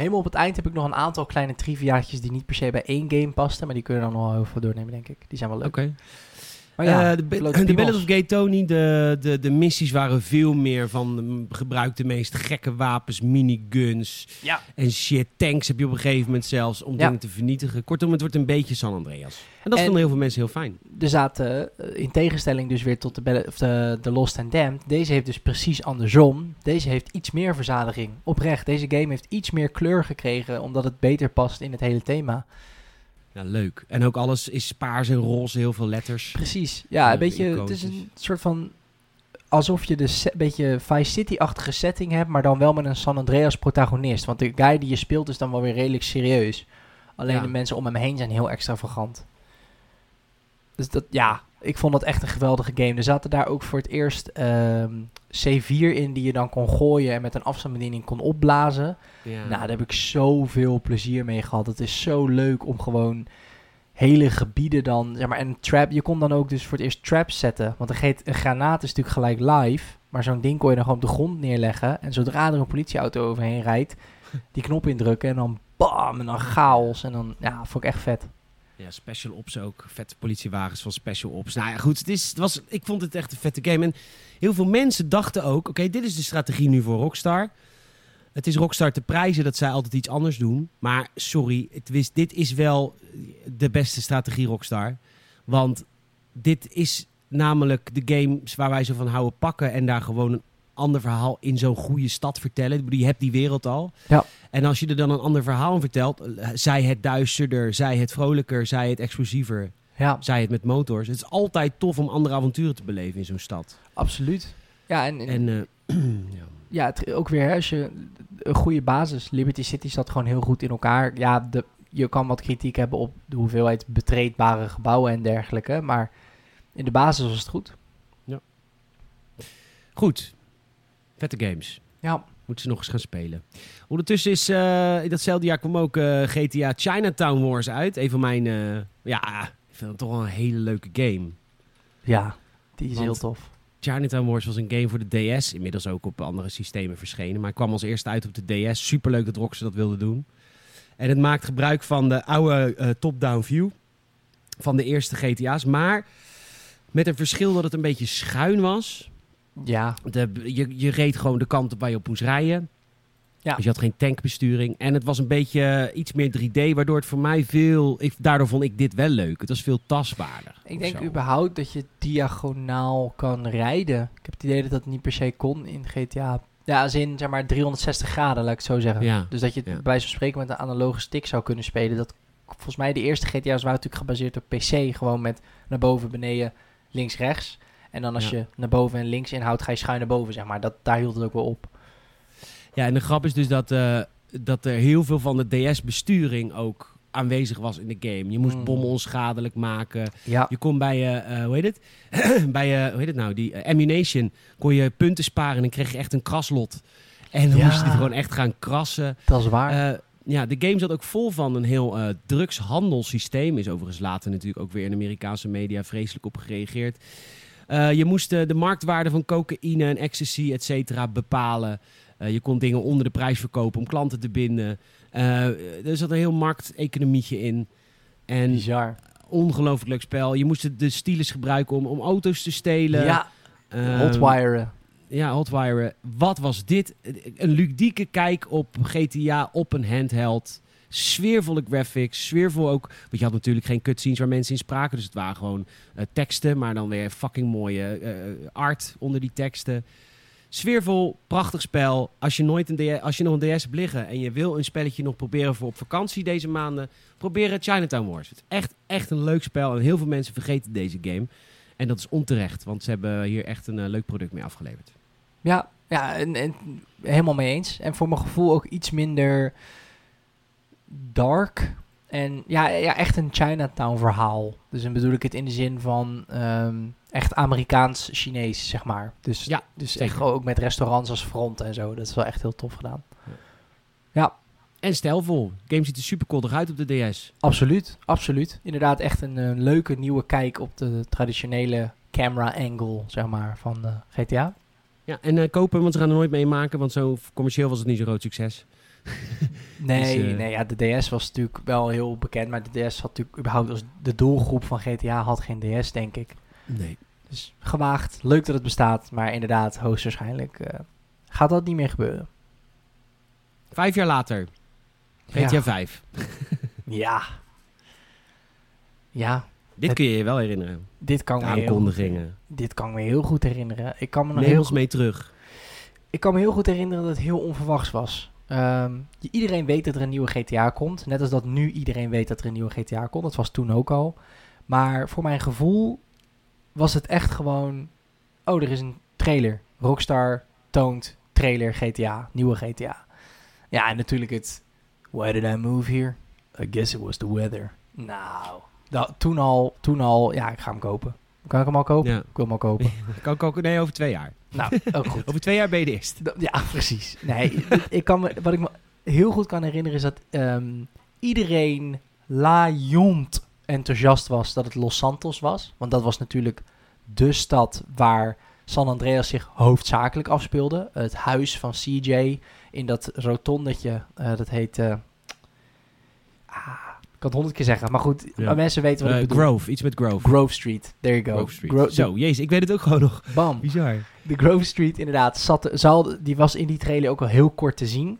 Helemaal op het eind heb ik nog een aantal kleine triviaatjes die niet per se bij één game pasten. Maar die kunnen dan nog wel heel veel doornemen, denk ik. Die zijn wel leuk. Oké. Maar ja, Eh, de, de. Ballad of Gay Tony, de, de, de missies waren veel meer van gebruik de meest gekke wapens, miniguns Ja. en shit. Tanks heb je op een gegeven moment zelfs om Ja. dingen te vernietigen. Kortom, het wordt een beetje San Andreas. En dat En- vonden heel veel mensen heel fijn. Er zaten, eh, in tegenstelling dus weer tot de, of de, de Lost and Damned, deze heeft dus precies andersom. Deze heeft iets meer verzadiging. Oprecht, deze game heeft iets meer kleur gekregen, omdat het beter past in het hele thema. Ja, leuk. En ook alles is paars en roze, heel veel letters. Precies, ja, een beetje, het is een soort van, alsof je de se- beetje Vice City-achtige setting hebt, maar dan wel met een San Andreas protagonist. Want de guy die je speelt is dan wel weer redelijk serieus. Alleen Ja. de mensen om hem heen zijn heel extravagant. Dus dat, ja, ik vond dat echt een geweldige game. Er zaten daar ook voor het eerst ehm, C4 in die je dan kon gooien en met een afstandsbediening kon opblazen. Ja. Nou, daar heb ik zoveel plezier mee gehad. Het is zo leuk om gewoon hele gebieden dan, zeg maar, en trap. Je kon dan ook dus voor het eerst traps zetten. Want een, een granaat is natuurlijk gelijk live. Maar zo'n ding kon je dan gewoon op de grond neerleggen. En zodra er een politieauto overheen rijdt, die knop indrukken en dan bam, en dan chaos. En dan, ja, vond ik echt vet. Ja, Special Ops ook. Vette politiewagens van Special Ops. Nou ja, goed. Het is, het was, ik vond het echt een vette game. En heel veel mensen dachten ook... Oké, dit is de strategie nu voor Rockstar. Het is Rockstar te prijzen dat zij altijd iets anders doen. Maar sorry, het is, dit is wel de beste strategie Rockstar. Want dit is namelijk de games waar wij zo van houden pakken... en daar gewoon een ander verhaal in zo'n goede stad vertellen. Je hebt die wereld al. Ja. En als je er dan een ander verhaal in vertelt... eh, zij het duisterder, zij het vrolijker, zij het explosiever... Ja, zij het met motors. Het is altijd tof om andere avonturen te beleven in zo'n stad. absoluut. Ja, en, en En eh, ja. ja, het, ook weer, hè, als je een goede basis. Liberty City zat gewoon heel goed in elkaar. Ja, de, je kan wat kritiek hebben op de hoeveelheid betreedbare gebouwen en dergelijke. Maar in de basis was het goed. goed, vette games. Ja, Moeten ze nog eens gaan spelen. Ondertussen is uh, in datzelfde jaar kwam ook eh, GTA Chinatown Wars uit. Een van mijn, eh, ja, ik vind het toch wel een hele leuke game. ja die is Want- heel tof. Chinatown Wars was een game voor de DS. Inmiddels ook op andere systemen verschenen. Maar kwam als eerste uit op de DS. Superleuk dat Rockstar dat wilde doen. En het maakt gebruik van de oude top-down view. Van de eerste GTA's. Maar met een verschil dat het een beetje schuin was. Ja, De, je, je reed gewoon de kant op waar je op moest rijden. Ja. Dus je had geen tankbesturing. En het was een beetje eh, iets meer 3D. Waardoor het voor mij veel... Ik, daardoor vond ik dit wel leuk. Het was veel tastbaarder. ik denk zo. überhaupt dat je diagonaal kan rijden. Ik heb het idee dat dat niet per se kon in GTA. Ja, als in zeg maar 360 graden, laat ik het zo zeggen. Ja. Dus dat je Ja. bij wijze van spreken met een analoge stick zou kunnen spelen. Dat, volgens mij de eerste GTA's waren natuurlijk gebaseerd op PC. Gewoon met naar boven, beneden, links, rechts. En dan als Ja. je naar boven en links inhoudt, ga je schuin naar boven, zeg maar. Dat, daar hield het ook wel op. Ja, en de grap is dus dat, eh, dat er heel veel van de DS-besturing ook aanwezig was in de game. Je moest Mm. bommen onschadelijk maken. Ja, Je kon bij, eh, eh, hoe heet het? bij, eh, hoe heet het nou? Die ammunition kon je punten sparen en dan kreeg je echt een kraslot. En dan Ja. moest je gewoon echt gaan krassen. dat is waar. Ja, de game zat ook vol van een heel eh drugshandelssysteem. Is overigens later natuurlijk ook weer in Amerikaanse media vreselijk op gereageerd. Eh, je moest eh, de marktwaarde van cocaïne en ecstasy, et cetera, bepalen. Eh, je kon dingen onder de prijs verkopen om klanten te binden. Er zat een heel markteconomietje in. En Bizar. ongelooflijk leuk spel. Je moest de- stylus gebruiken om, om auto's te stelen. ja, Ehm, hotwire. ja, Hotwire. Wat was dit? Een ludieke kijk op GTA op een handheld. Sfeervolle graphics, sfeervol ook. Want je had natuurlijk geen cutscenes waar mensen in spraken. Dus het waren gewoon eh, teksten, maar dan weer fucking mooie eh, art onder die teksten. Sfeervol, prachtig spel. Als je, nooit een als je nog een DS hebt liggen en je wil een spelletje nog proberen voor op vakantie deze maanden, probeer het Chinatown Wars. Het is echt, echt een leuk spel en heel veel mensen vergeten deze game. En dat is onterecht, want ze hebben hier echt een eh, leuk product mee afgeleverd. Ja, ja en, en helemaal mee eens. En voor mijn gevoel ook iets minder dark. En ja, ja echt een Chinatown verhaal. Dus dan bedoel ik het in de zin van ehm, echt Amerikaans-Chinees, zeg maar. Dus, Ja, dus zeker. echt ook met restaurants als front en zo. Dat is wel echt heel tof gedaan. En stijlvol. De game ziet er super cool uit op de DS. Absoluut, absoluut. Inderdaad echt een, eh, leuke nieuwe kijk op de traditionele camera angle, zeg maar, van eh, GTA. Ja, en eh, kopen, want ze gaan er nooit mee maken, want zo commercieel was het niet zo'n groot succes. Nee, Dus, eh, nee ja, de DS was natuurlijk wel heel bekend, maar de DS had natuurlijk überhaupt als de doelgroep van GTA had geen DS, denk ik. Nee. Dus gewaagd, leuk dat het bestaat, maar inderdaad, hoogstwaarschijnlijk eh, gaat dat niet meer gebeuren. Vijf jaar later. GTA Ja. 5. Ja. Ja, Dit Het- kun je je wel herinneren. dit kan, De me heel, aankondigingen. dit kan me heel goed herinneren. Ik kan me nog Neem heel ons goed mee terug. Ik kan me heel goed herinneren dat het heel onverwachts was. Ehm, iedereen weet dat er een nieuwe GTA komt. Net als dat nu iedereen weet dat er een nieuwe GTA komt. Dat was toen ook al. Maar voor mijn gevoel was het echt gewoon... Oh, er is een trailer. Rockstar toont trailer GTA. Nieuwe GTA. Ja, en natuurlijk het... Why did I move here? I guess it was the weather. Nou, Dat, toen, al, toen al, ja, ik ga hem kopen. Kan ik hem al kopen? Ja. Ik wil hem al kopen. Kan ik ook, nee, over twee jaar. Nou, ook goed. Over twee jaar ben je de eerste. Dat- Ja, precies. Nee, ik kan me, wat ik me heel goed kan herinneren is dat ehm, iedereen laaiend enthousiast was dat het Los Santos was. Want dat was natuurlijk de stad waar San Andreas zich hoofdzakelijk afspeelde. Het huis van CJ in dat rotondetje, eh, dat heet... eh, ah, kan het honderd keer zeggen, maar goed, Ja. maar mensen weten wat Eh, ik bedoel. Grove, iets met Grove. Grove Street, there you go. Grove Street. Gro- Zo, jezus, ik weet het ook gewoon nog. Bam. Bizar. De Grove Street inderdaad zat, zal, die was in die trailer ook wel heel kort te zien.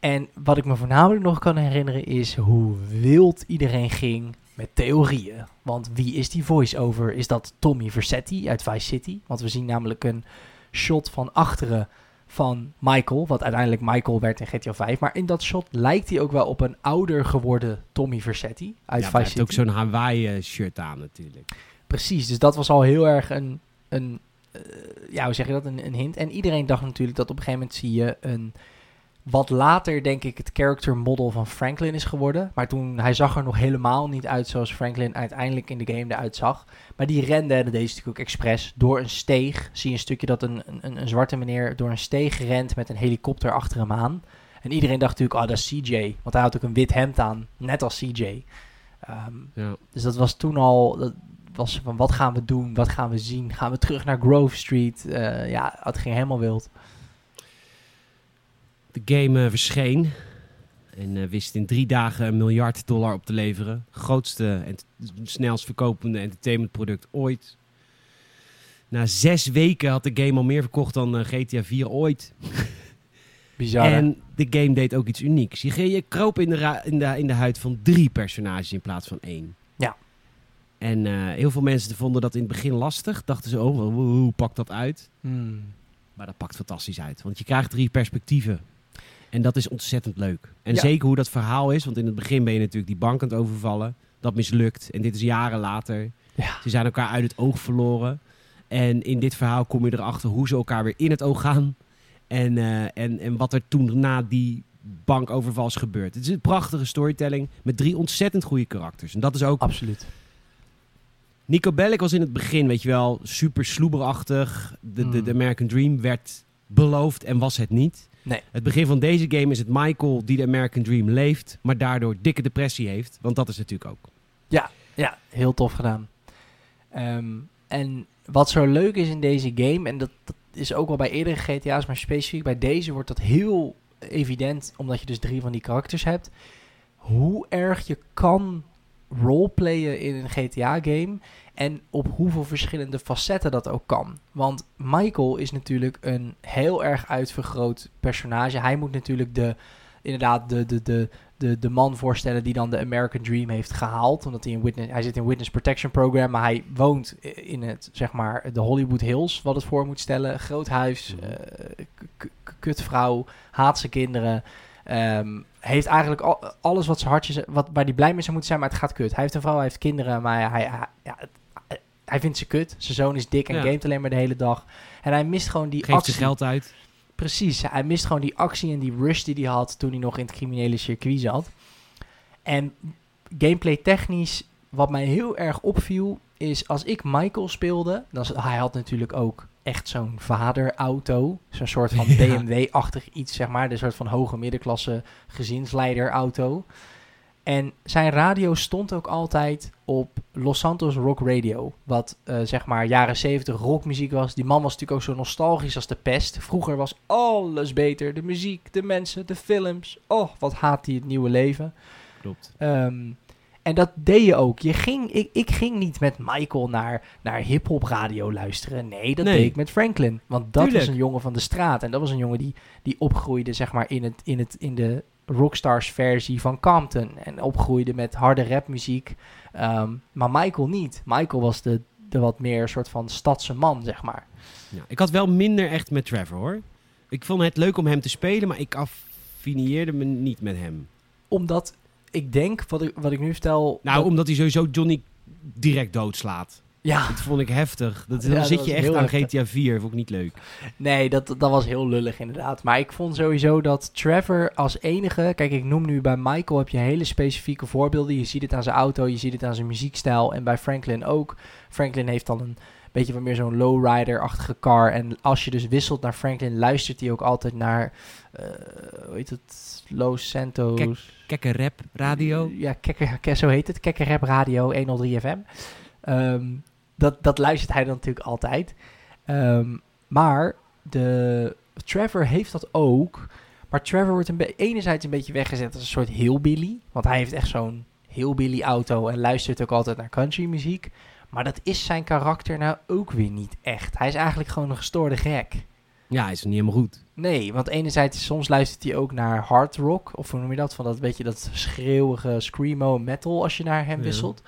En wat ik me voornamelijk nog kan herinneren is hoe wild iedereen ging met theorieën. Want wie is die voice-over? Is dat Tommy Vercetti uit Vice City? Want we zien namelijk een shot van achteren van Michael, wat uiteindelijk Michael werd in GTA 5. Maar in dat shot lijkt hij ook wel op een ouder geworden Tommy Vercetti uit Ja, Vice hij heeft City. ook zo'n Hawaii-shirt aan natuurlijk. Precies, dus dat was al heel erg een, een eh, ja, hoe zeg je dat, een, een hint. En iedereen dacht natuurlijk dat op een gegeven moment zie je een, wat later denk ik het character model van Franklin is geworden. Maar toen, hij zag er nog helemaal niet uit zoals Franklin uiteindelijk in de game eruit zag. Maar die rende, en dat deed ze natuurlijk ook expres, door een steeg. Zie je een stukje dat een, een, een zwarte meneer door een steeg rent met een helikopter achter hem aan. En iedereen dacht natuurlijk, oh dat is CJ. Want hij had ook een wit hemd aan, net als CJ. Ehm, Ja. dus dat was toen al, dat was van wat gaan we doen, wat gaan we zien, gaan we terug naar Grove Street. Eh, ja, het ging helemaal wild. De game eh, verscheen en eh, wist in drie dagen een miljard dollar op te leveren. Grootste en snelst verkopende entertainmentproduct ooit. Na zes weken had de game al meer verkocht dan eh, GTA 4 ooit. Bizar. En de game deed ook iets unieks. Je, je kroop in de, in, de, in de huid van drie personages in plaats van één. Ja. En heel veel mensen vonden dat in het begin lastig. Dachten ze, oh, hoe, hoe pakt dat uit? Hmm. Maar dat pakt fantastisch uit. Want je krijgt drie perspectieven. En dat is ontzettend leuk. En Ja. zeker hoe dat verhaal is. Want in het begin ben je natuurlijk die bank aan het overvallen. Dat mislukt. En dit is jaren later. Ja. Ze zijn elkaar uit het oog verloren. En in dit verhaal kom je erachter hoe ze elkaar weer in het oog gaan. En, eh, en, en wat er toen na die bankoverval is gebeurd. Het is een prachtige storytelling met drie ontzettend goede karakters. En dat is ook Absoluut. Nico Bellic was in het begin, weet je wel, super sloeberachtig. De, de, de Mm. American Dream werd beloofd en was het niet. Nee. Het begin van deze game is het Michael die de American Dream leeft, maar daardoor dikke depressie heeft. Want dat is natuurlijk ook. Ja, heel tof gedaan. Ehm, en wat zo leuk is in deze game, en dat, dat is ook wel bij eerdere GTA's, maar specifiek bij deze wordt dat heel evident, omdat je dus drie van die karakters hebt. Hoe erg je kan roleplayen in een GTA-game en op hoeveel verschillende facetten dat ook kan. Want Michael is natuurlijk een heel erg uitvergroot personage. Hij moet natuurlijk de, inderdaad de, de, de, de, de man voorstellen die dan de American Dream heeft gehaald. Omdat hij in witness, hij zit in Witness Protection Program, maar hij woont in het, zeg maar, de Hollywood Hills, wat het voor moet stellen. Groot huis, Mhm. eh, kutvrouw, haat zijn kinderen. Ehm, heeft eigenlijk al, alles wat zijn hartje, wat, waar hij blij mee zou moeten zijn, maar het gaat kut. Hij heeft een vrouw, hij heeft kinderen, maar hij, hij, ja, hij vindt ze kut. Zijn zoon is dik en Ja. gamet alleen maar de hele dag. En hij mist gewoon die Geeft actie. zijn geld uit. Precies, hij mist gewoon die actie en die rush die hij had toen hij nog in het criminele circuit zat. En gameplay technisch, wat mij heel erg opviel, is als ik Michael speelde, dan, hij had natuurlijk ook echt zo'n vaderauto, zo'n soort van Ja. BMW-achtig iets, zeg maar, de soort van hoge middenklasse gezinsleiderauto. En zijn radio stond ook altijd op Los Santos Rock Radio. Wat eh, zeg maar jaren 70 rockmuziek was. Die man was natuurlijk ook zo nostalgisch als de pest. Vroeger was alles beter. De muziek, de mensen, de films. Oh, wat haat hij het nieuwe leven. Klopt. Ehm, en dat deed je ook. Je ging, ik, ik ging niet met Michael naar, naar hip-hop radio luisteren. Nee, dat Nee. deed ik met Franklin. Want dat Tuurlijk. was een jongen van de straat. En dat was een jongen die, die opgroeide zeg maar, in, het, in, het, in de Rockstars versie van Compton. En opgroeide met harde rapmuziek. Ehm, maar Michael niet. Michael was de, de wat meer soort van stadse man, zeg maar. Ja, ik had wel minder echt met Trevor hoor. Ik vond het leuk om hem te spelen, maar ik affinieerde me niet met hem. Omdat ik denk, wat ik, wat ik nu vertel... Nou, dat- omdat hij sowieso Johnny direct doodslaat. Ja, Dat vond ik heftig. Dat, dan zit je echt aan heftig. GTA 4. Vond ik niet leuk. nee, dat, dat was heel lullig inderdaad. Maar ik vond sowieso dat Trevor als enige... Kijk, ik noem nu bij Michael heb je hele specifieke voorbeelden. Je ziet het aan zijn auto, je ziet het aan zijn muziekstijl. En bij Franklin ook. Franklin heeft dan een beetje wat meer zo'n lowrider-achtige car. En als je dus wisselt naar Franklin, luistert hij ook altijd naar... eh hoe heet het? Los Santos... Kek- Kekke rap, radio. Ja, Kekker, Ke- zo heet het. Kekker Rap Radio 103 FM. Ehm, dat, dat luistert hij dan natuurlijk altijd. Ehm, maar de, Trevor heeft dat ook. Maar Trevor wordt een enerzijds een beetje weggezet als een soort hillbilly. Want hij heeft echt zo'n hillbilly auto en luistert ook altijd naar country muziek. Maar dat is zijn karakter nou ook weer niet echt. Hij is eigenlijk gewoon een gestoorde gek. Ja, is niet helemaal goed. Nee, want enerzijds soms luistert hij ook naar hard rock. Of hoe noem je dat? Van dat beetje dat schreeuwige screamo metal als je naar hem Ja.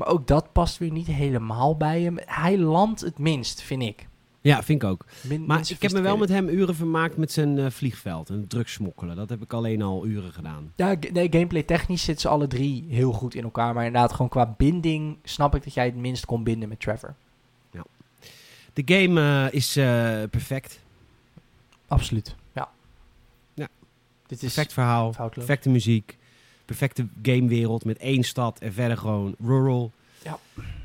Maar ook dat past weer niet helemaal bij hem. Hij landt het minst, vind ik. Ja, vind ik ook. Min- Maar ik heb me wel met hem uren vermaakt met zijn eh, vliegveld en drugsmokkelen. Dat heb ik alleen al uren gedaan. Ja, nee, gameplay technisch zitten ze alle drie heel goed in elkaar. Maar inderdaad, gewoon qua binding snap ik dat jij het minst kon binden met Trevor. De game eh, is eh, perfect. Absoluut, ja. Ja. Dit is Perfect verhaal, foutloos. perfecte muziek, perfecte gamewereld met één stad en verder gewoon rural. Ja.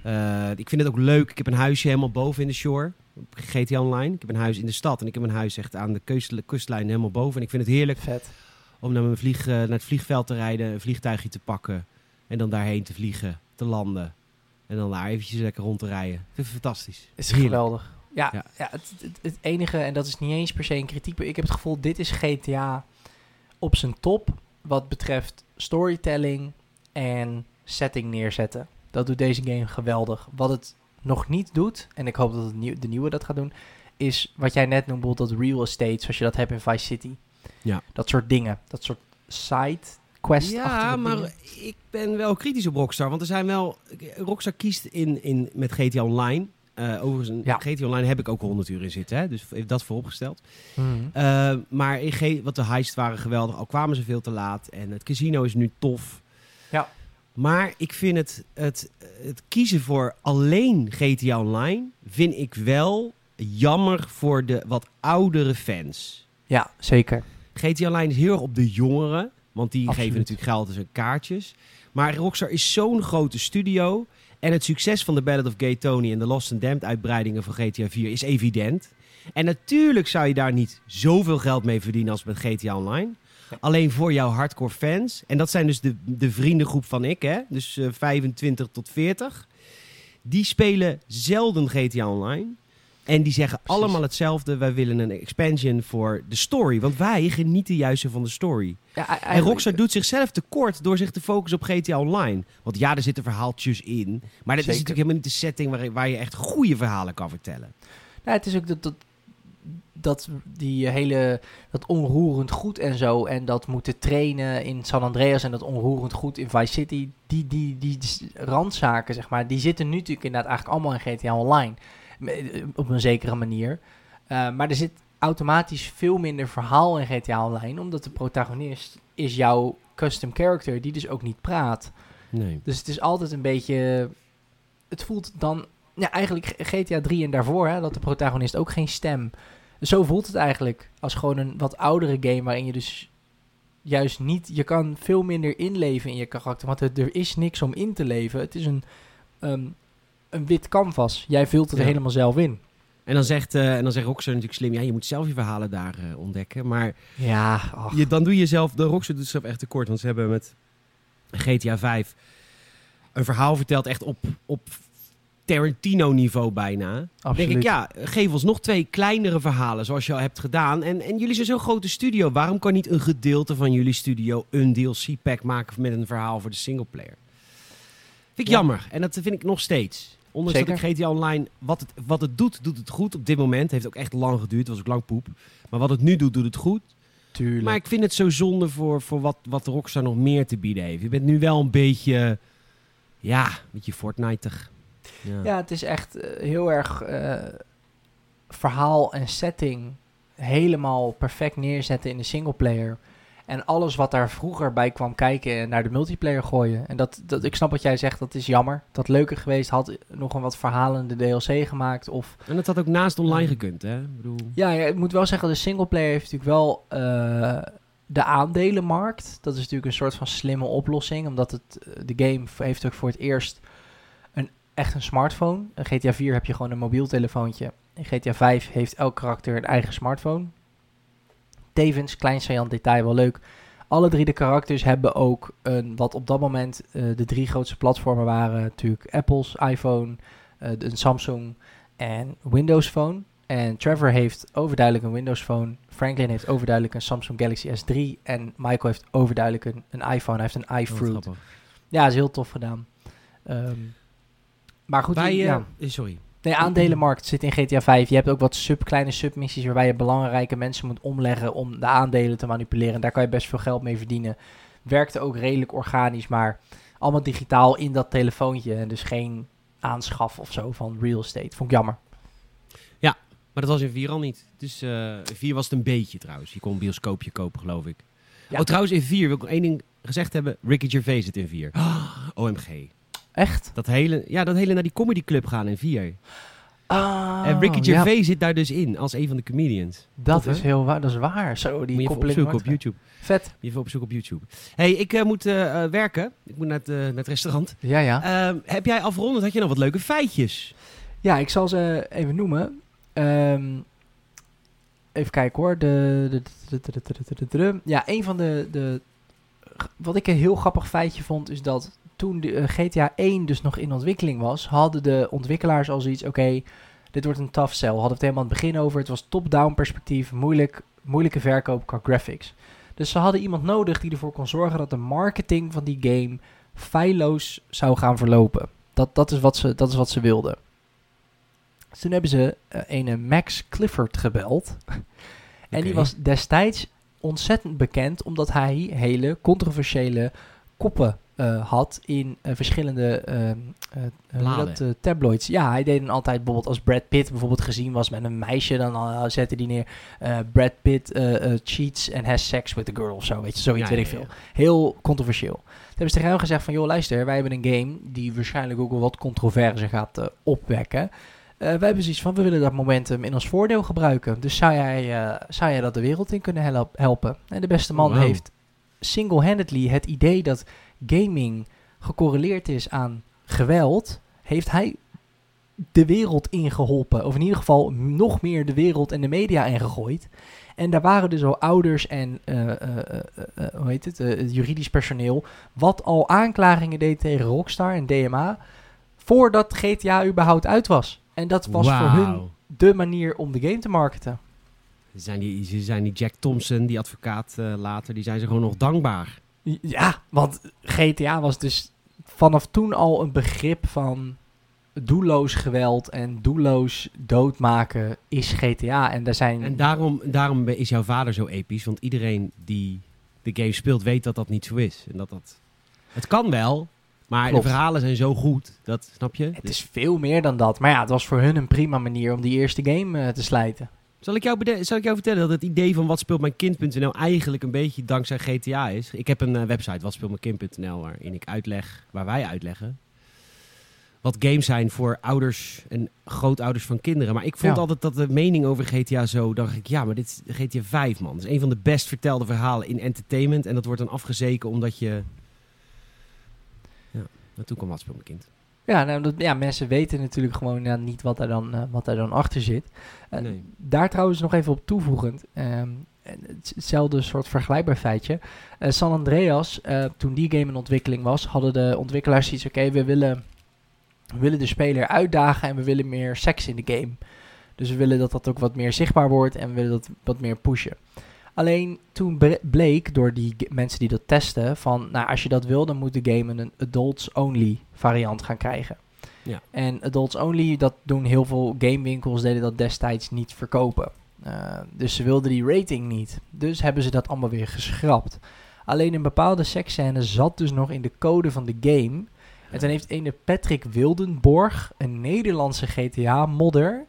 Eh, ik vind het ook leuk. Ik heb een huisje helemaal boven in de shore. GTA Online. Ik heb een huis in de stad en ik heb een huis echt aan de kust- kustlijn helemaal boven. En ik vind het heerlijk Vet. om naar, mijn vlieg, eh, naar het vliegveld te rijden, een vliegtuigje te pakken en dan daarheen te vliegen, te landen. En dan daar eventjes lekker rond te rijden. Ik vind het fantastisch. is Heerlijk. geweldig. Ja, ja. Ja. het, het, het enige, en dat is niet eens per se een kritiek, maar ik heb het gevoel, dit is GTA op zijn top wat betreft storytelling en setting neerzetten. Dat doet deze game geweldig. Wat het nog niet doet, en ik hoop dat het nieuw, de nieuwe dat gaat doen, is wat jij net noemde, bijvoorbeeld dat real estate, zoals je dat hebt in Vice City. Ja. Dat soort dingen. Dat soort side quest Ja, maar ik ben wel kritisch op Rockstar. Want er zijn wel... Rockstar kiest in, in, met GTA Online... eh overigens, een- Ja. GTA Online heb ik ook 100 uur in zitten. Hè? Dus heeft dat vooropgesteld. Mhm. Eh, maar in G, wat de heists waren geweldig. Al kwamen ze veel te laat. En het casino is nu tof. Ja. Maar ik vind het, het, het kiezen voor alleen GTA Online... vind ik wel jammer voor de wat oudere fans. Ja, zeker. GTA Online is heel erg op de jongeren. Want die Absoluut. geven natuurlijk geld en kaartjes. Maar Rockstar is zo'n grote studio. En het succes van de Ballad of Gay Tony en de Lost and Damned uitbreidingen van GTA 4 is evident. En natuurlijk zou je daar niet zoveel geld mee verdienen als met GTA Online. Alleen voor jouw hardcore fans. En dat zijn dus de, de vriendengroep van ik, hè? dus eh, 25 tot 40. Die spelen zelden GTA Online. En die zeggen Precies. allemaal hetzelfde. Wij willen een expansion voor de story. Want wij genieten juist van de story. Ja, En Rockstar doet zichzelf tekort door zich te focussen op GTA Online. Want ja, er zitten verhaaltjes in. Maar dat is natuurlijk helemaal niet de setting waar, waar je echt goede verhalen kan vertellen. Nou, het is ook dat, dat, dat die hele dat onroerend goed en zo en dat moeten trainen in San Andreas en dat onroerend goed in Vice City, die, die, die, s- randzaken zeg maar, die zitten nu natuurlijk inderdaad eigenlijk allemaal in GTA Online op een zekere manier. Eh, maar er zit automatisch veel minder verhaal in GTA Online, omdat de protagonist is jouw custom character die dus ook niet praat. Nee. Dus het is altijd een beetje. Het voelt dan. Ja, eigenlijk GTA 3 en daarvoor, hè, dat de protagonist ook geen stem. Zo voelt het eigenlijk. Als gewoon een wat oudere game waarin je dus juist niet. Je kan veel minder inleven in je karakter. Want er, er is niks om in te leven. Het is een, ehm, een wit canvas. Jij vult het Ja. er helemaal zelf in. En dan zegt, eh en dan zegt Rockstar natuurlijk slim, ja, je moet zelf je verhalen daar eh, ontdekken. Maar Ja, je, dan doe je zelf, de Rockstar doet zichzelf echt tekort. Want ze hebben met GTA 5 een verhaal verteld echt op, op Tarantino-niveau bijna. Absoluut. denk ik, ja, geef ons nog twee kleinere verhalen zoals je al hebt gedaan. En, en jullie zijn zo'n grote studio. Waarom kan niet een gedeelte van jullie studio een DLC-pack maken met een verhaal voor de singleplayer? Vind ik Ja. jammer. En dat vind ik nog steeds. Ondanks dat Zeker. ik GTA Online, wat het, wat het doet, doet het goed. Op dit moment heeft ook echt lang geduurd. was ook lang poep. Maar wat het nu doet, doet het goed. Tuurlijk. Maar ik vind het zo zonde voor, voor wat, wat Rockstar nog meer te bieden heeft. Je bent nu wel een beetje, ja, een beetje Fortnite-ig. Ja. Ja, het is echt eh, heel erg eh, verhaal en setting helemaal perfect neerzetten in de singleplayer. En alles wat daar vroeger bij kwam kijken en naar de multiplayer gooien. En dat, dat, ik snap wat jij zegt, dat is jammer. Dat leuker geweest, had nog een wat verhalende DLC gemaakt. Of, En dat had ook naast online gekund, hè? Ik bedoel... ja, ja, ik moet wel zeggen, de singleplayer heeft natuurlijk wel eh, de aandelenmarkt. Dat is natuurlijk een soort van slimme oplossing. Omdat het, eh, de game heeft ook voor het eerst een, echt een smartphone. In GTA 4 heb je gewoon een mobiel telefoontje. In GTA 5 heeft elk karakter een eigen smartphone. Tevens, klein saillant detail, wel leuk. Alle drie de karakters hebben ook een, wat op dat moment eh, de drie grootste platformen waren. Natuurlijk Apple's iPhone, eh, een Samsung en Windows Phone. En Trevor heeft overduidelijk een Windows Phone. Franklin heeft overduidelijk een Samsung Galaxy S3. En Michael heeft overduidelijk een, een iPhone. Hij heeft een iFruit. grappig. Ja, is heel tof gedaan. Ehm, maar goed, Wij, ja. eh, sorry. Nee, aandelenmarkt zit in GTA 5. Je hebt ook wat sub, kleine submissies waarbij je belangrijke mensen moet omleggen om de aandelen te manipuleren. Daar kan je best veel geld mee verdienen. Werkte ook redelijk organisch, maar allemaal digitaal in dat telefoontje. En dus geen aanschaf of zo van real estate. Vond ik jammer. Maar dat was in 4 al niet. Dus eh in 4 was het een beetje trouwens. Je kon een bioscoopje kopen, geloof ik. Ja. Oh, trouwens, in 4 wil ik nog één ding gezegd hebben. Ricky Gervais zit in 4. OMG. Echt? Dat hele, ja, dat hele naar die comedy club gaan in vier. Ah, en Ricky Gervais zit daar dus in als een van de comedians. Dat is heel waar, dat is waar. Zo, die Moet je op YouTube. Vet. Je even opzoeken op YouTube. hey, ik eh, moet eh, eh, werken. Ik moet naar het, naar het restaurant. Ja, ja. Ehm, heb jij afgerond? had je nog wat leuke feitjes? Ja, ik zal ze even noemen. Ehm, even kijken hoor. De, de, de, ja, een van de, de... Wat ik een heel grappig feitje vond, is dat toen de, eh, GTA 1 dus nog in ontwikkeling was, hadden de ontwikkelaars al zoiets, oké, dit wordt een tough sell. Hadden we het helemaal aan het begin over. Het was top-down perspectief, moeilijk, moeilijke verkoop qua graphics. Dus ze hadden iemand nodig die ervoor kon zorgen dat de marketing van die game feilloos zou gaan verlopen. Dat, dat, is, wat ze, dat is wat ze wilden. Dus toen hebben ze eh, een Max Clifford gebeld. en die was destijds ontzettend bekend omdat hij hele controversiële koppen eh, had in eh, verschillende ehm, eh, dat, tabloids. Ja, hij deed dan altijd bijvoorbeeld als Brad Pitt bijvoorbeeld gezien was met een meisje, dan zette die neer Brad Pitt cheats and has sex with a girl of zo, weet je, zoiets Ja, weet ik veel. Heel controversieel. Toen hebben ze tegen hem gezegd van, joh luister, wij hebben een game die waarschijnlijk ook wel wat controverse gaat opwekken. Wij hebben zoiets van, we willen dat momentum in ons voordeel gebruiken. Dus zou jij, zou jij dat de wereld in kunnen help- helpen? En de beste man Wow. heeft single-handedly het idee dat gaming gecorreleerd is aan geweld, heeft hij de wereld ingeholpen. Of in ieder geval nog meer de wereld en de media ingegooid. En daar waren dus al ouders en eh, eh, eh, hoe heet het, het juridisch personeel, wat al aanklagingen deed tegen Rockstar en DMA, voordat GTA überhaupt uit was. En dat was voor hun de manier om de game te marketen. Ze zijn die, zijn die Jack Thompson, die advocaat later, die zijn ze gewoon nog dankbaar. Ja, want GTA was dus vanaf toen al een begrip van doelloos geweld en doelloos doodmaken is GTA. En daar zijn... En daarom, daarom is jouw vader zo episch, want iedereen die de game speelt weet dat dat niet zo is. En dat dat... Het kan wel, maar Klopt. de verhalen zijn zo goed, dat snap je? het is veel meer dan dat. Maar ja, het was voor hun een prima manier om die eerste game eh, te slijten. Zal ik, jou bede- zal ik jou vertellen dat het idee van wat speelt mijn kind.nl eigenlijk een beetje dankzij GTA is? Ik heb een eh, website, wat speelt mijn kind.nl, waarin ik uitleg, waar wij uitleggen wat games zijn voor ouders en grootouders van kinderen. Maar ik vond Ja. altijd dat de mening over GTA zo, dacht ik, ja, maar dit is GTA 5, man. Dat is een van de best vertelde verhalen in entertainment. En dat wordt dan afgezeken omdat je... Ja, maar toen kwam wat speelt mijn kind. Ja, nou, dat, ja, mensen weten natuurlijk gewoon ja, niet wat daar dan, eh, wat daar dan achter zit. Nee. Daar trouwens nog even op toevoegend. ehm, hetzelfde soort vergelijkbaar feitje. Eh, San Andreas, eh, toen die game in ontwikkeling was, hadden de ontwikkelaars iets. Oké, we, willen, we willen de speler uitdagen en we willen meer seks in de game. Dus we willen dat dat ook wat meer zichtbaar wordt en we willen dat wat meer pushen. Alleen toen bleek door die mensen die dat testen van, nou als je dat wil, dan moet de game een adults only variant gaan krijgen. Ja. En adults only, dat doen heel veel gamewinkels, deden dat destijds niet verkopen. Uh, dus ze wilden die rating niet. Dus hebben ze dat allemaal weer geschrapt. Alleen een bepaalde seksscène zat dus nog in de code van de game. En toen heeft ene Patrick Wildenborg, een Nederlandse GTA-modder,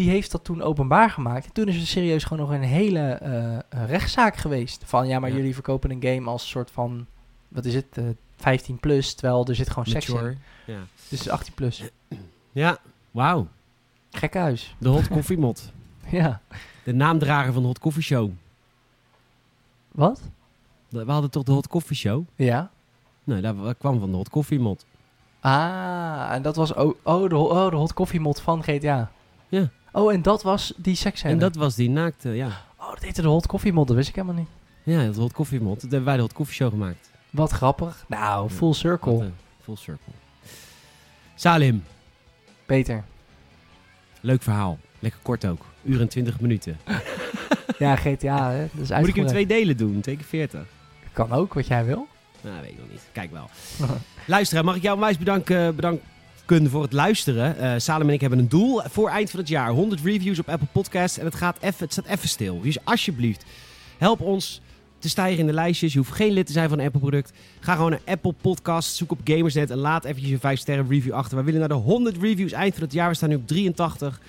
die heeft dat toen openbaar gemaakt. En toen is er serieus gewoon nog een hele eh, eh, rechtszaak geweest. Van ja, maar Ja. jullie verkopen een game als soort van, wat is het, eh 15 plus, terwijl er zit gewoon seks in. Ja, Dus 18 plus. ja. wauw. Gek huis. De Hot Coffee Mod. Ja. De naamdrager van de Hot Coffee Show. Wat? We hadden toch de Hot Coffee Show? Ja. Nee, dat kwam van de Hot Coffee Mod. Ah, en dat was oh, oh, de, oh, de hot coffee mod van GTA. Ja. Oh, en dat was die seks En dat was die naakte, ja. Oh, dat heette de hot coffee mod, dat wist ik helemaal niet. Ja, dat Hot Coffee Mod. Dat hebben wij de Hot Coffee Show gemaakt. Wat grappig. Nou, full circle. Wat, full circle. Salim, Beter. leuk verhaal. Lekker kort ook. Uur en 20 minuten. Ja, GTA, hè. Dat is Moet ik in uitgebreid. twee delen doen? Twee keer 40? Kan ook, wat jij wil. Nou, weet ik nog niet. Kijk wel. Luisteraar, mag ik jou onwijs bedanken, bedanken voor het luisteren. Eh Salem en ik hebben een doel voor eind van het jaar. 100 reviews op Apple Podcasts. En het, gaat even, het staat even stil. Dus alsjeblieft, help ons te stijgen in de lijstjes. Je hoeft geen lid te zijn van een Apple product. Ga gewoon naar Apple Podcasts, zoek op Gamersnet en laat eventjes een 5 sterren review achter. We willen naar de 100 reviews eind van het jaar. We staan nu op 83.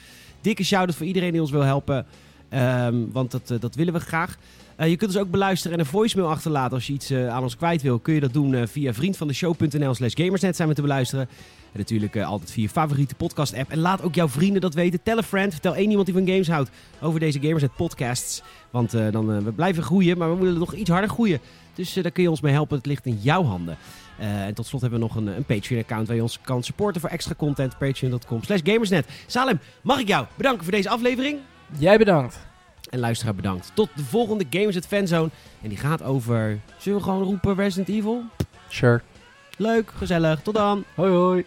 Dikke shout-out voor iedereen die ons wil helpen. Ehm, want dat, eh, dat willen we graag. Eh, je kunt ons ook beluisteren en een voicemail achterlaten als je iets eh, aan ons kwijt wil. Kun je dat doen eh, via vriendvandeshow.nl slash gamersnet zijn we te beluisteren. En natuurlijk altijd via je favoriete podcast app. En laat ook jouw vrienden dat weten. Tel een friend, vertel één iemand die van games houdt over deze Gamersnet podcasts. Want dan, we blijven groeien, maar we willen nog iets harder groeien. Dus daar kun je ons mee helpen. Het ligt in jouw handen. En tot slot hebben we nog een, een Patreon-account waar je ons kan supporten voor extra content. Patreon.com slash gamersnet. Salem, mag ik jou bedanken voor deze aflevering? Jij bedankt. En luisteraar bedankt. Tot de volgende Gamers at Fanzone. En die gaat over... Zullen we gewoon roepen Resident Evil? Sure. Leuk, gezellig. Tot dan. Hoi hoi.